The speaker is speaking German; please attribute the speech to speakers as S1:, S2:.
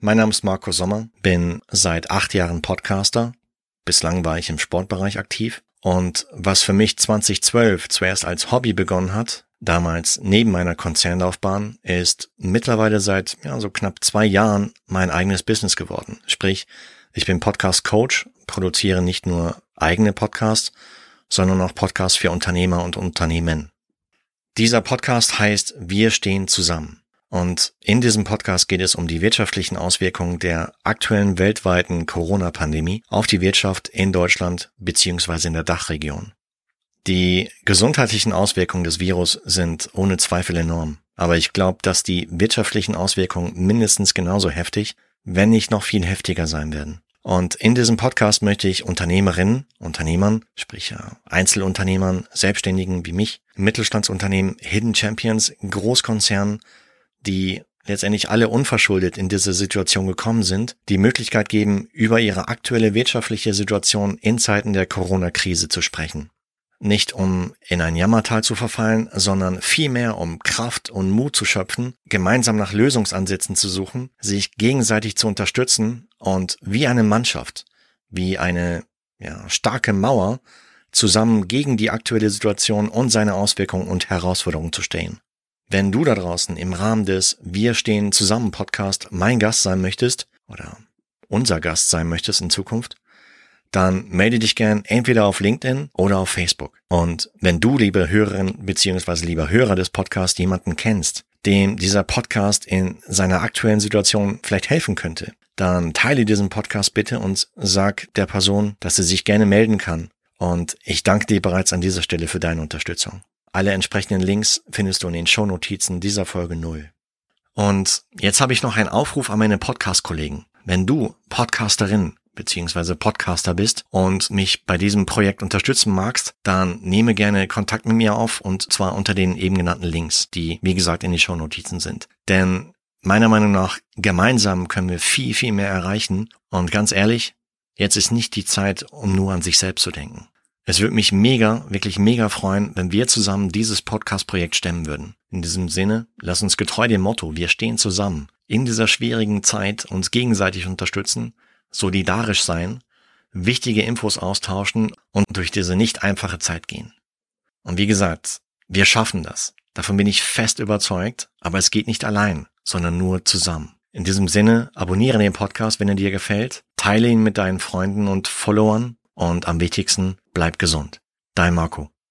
S1: Mein Name ist Marco Sommer, bin seit acht Jahren Podcaster. Bislang war ich im Sportbereich aktiv. Und was für mich 2012 zuerst als Hobby begonnen hat, damals neben meiner Konzernlaufbahn, ist mittlerweile seit ja, so knapp zwei Jahren mein eigenes Business geworden. Sprich, ich bin Podcast Coach, produziere nicht nur eigene Podcasts, sondern auch Podcasts für Unternehmer und Unternehmen. Dieser Podcast heißt Wir stehen zusammen. Und in diesem Podcast geht es um die wirtschaftlichen Auswirkungen der aktuellen weltweiten Corona-Pandemie auf die Wirtschaft in Deutschland beziehungsweise in der Dachregion. Die gesundheitlichen Auswirkungen des Virus sind ohne Zweifel enorm. Aber ich glaube, dass die wirtschaftlichen Auswirkungen mindestens genauso heftig, wenn nicht noch viel heftiger sein werden. Und in diesem Podcast möchte ich Unternehmerinnen, Unternehmern, sprich Einzelunternehmern, Selbstständigen wie mich, Mittelstandsunternehmen, Hidden Champions, Großkonzernen, die letztendlich alle unverschuldet in diese Situation gekommen sind, die Möglichkeit geben, über ihre aktuelle wirtschaftliche Situation in Zeiten der Corona-Krise zu sprechen. Nicht um in ein Jammertal zu verfallen, sondern vielmehr um Kraft und Mut zu schöpfen, gemeinsam nach Lösungsansätzen zu suchen, sich gegenseitig zu unterstützen und wie eine Mannschaft, wie eine ja, starke Mauer zusammen gegen die aktuelle Situation und seine Auswirkungen und Herausforderungen zu stehen. Wenn du da draußen im Rahmen des Wir stehen zusammen Podcast mein Gast sein möchtest oder unser Gast sein möchtest in Zukunft, dann melde dich gern entweder auf LinkedIn oder auf Facebook. Und wenn du, liebe Hörerin beziehungsweise lieber Hörer des Podcasts, jemanden kennst, dem dieser Podcast in seiner aktuellen Situation vielleicht helfen könnte, dann teile diesen Podcast bitte und sag der Person, dass sie sich gerne melden kann. Und ich danke dir bereits an dieser Stelle für deine Unterstützung. Alle entsprechenden Links findest du in den Shownotizen dieser Folge 0. Und jetzt habe ich noch einen Aufruf an meine Podcast-Kollegen. Wenn du Podcasterin beziehungsweise Podcaster bist und mich bei diesem Projekt unterstützen magst, dann nehme gerne Kontakt mit mir auf und zwar unter den eben genannten Links, die wie gesagt in die Shownotizen sind. Denn meiner Meinung nach gemeinsam können wir viel, viel mehr erreichen und ganz ehrlich, jetzt ist nicht die Zeit, um nur an sich selbst zu denken. Es würde mich mega, wirklich mega freuen, wenn wir zusammen dieses Podcast-Projekt stemmen würden. In diesem Sinne, lass uns getreu dem Motto, wir stehen zusammen, in dieser schwierigen Zeit uns gegenseitig unterstützen solidarisch sein, wichtige Infos austauschen und durch diese nicht einfache Zeit gehen. Und wie gesagt, wir schaffen das. Davon bin ich fest überzeugt, aber es geht nicht allein, sondern nur zusammen. In diesem Sinne, abonniere den Podcast, wenn er dir gefällt, teile ihn mit deinen Freunden und Followern und am wichtigsten, bleib gesund. Dein Marco.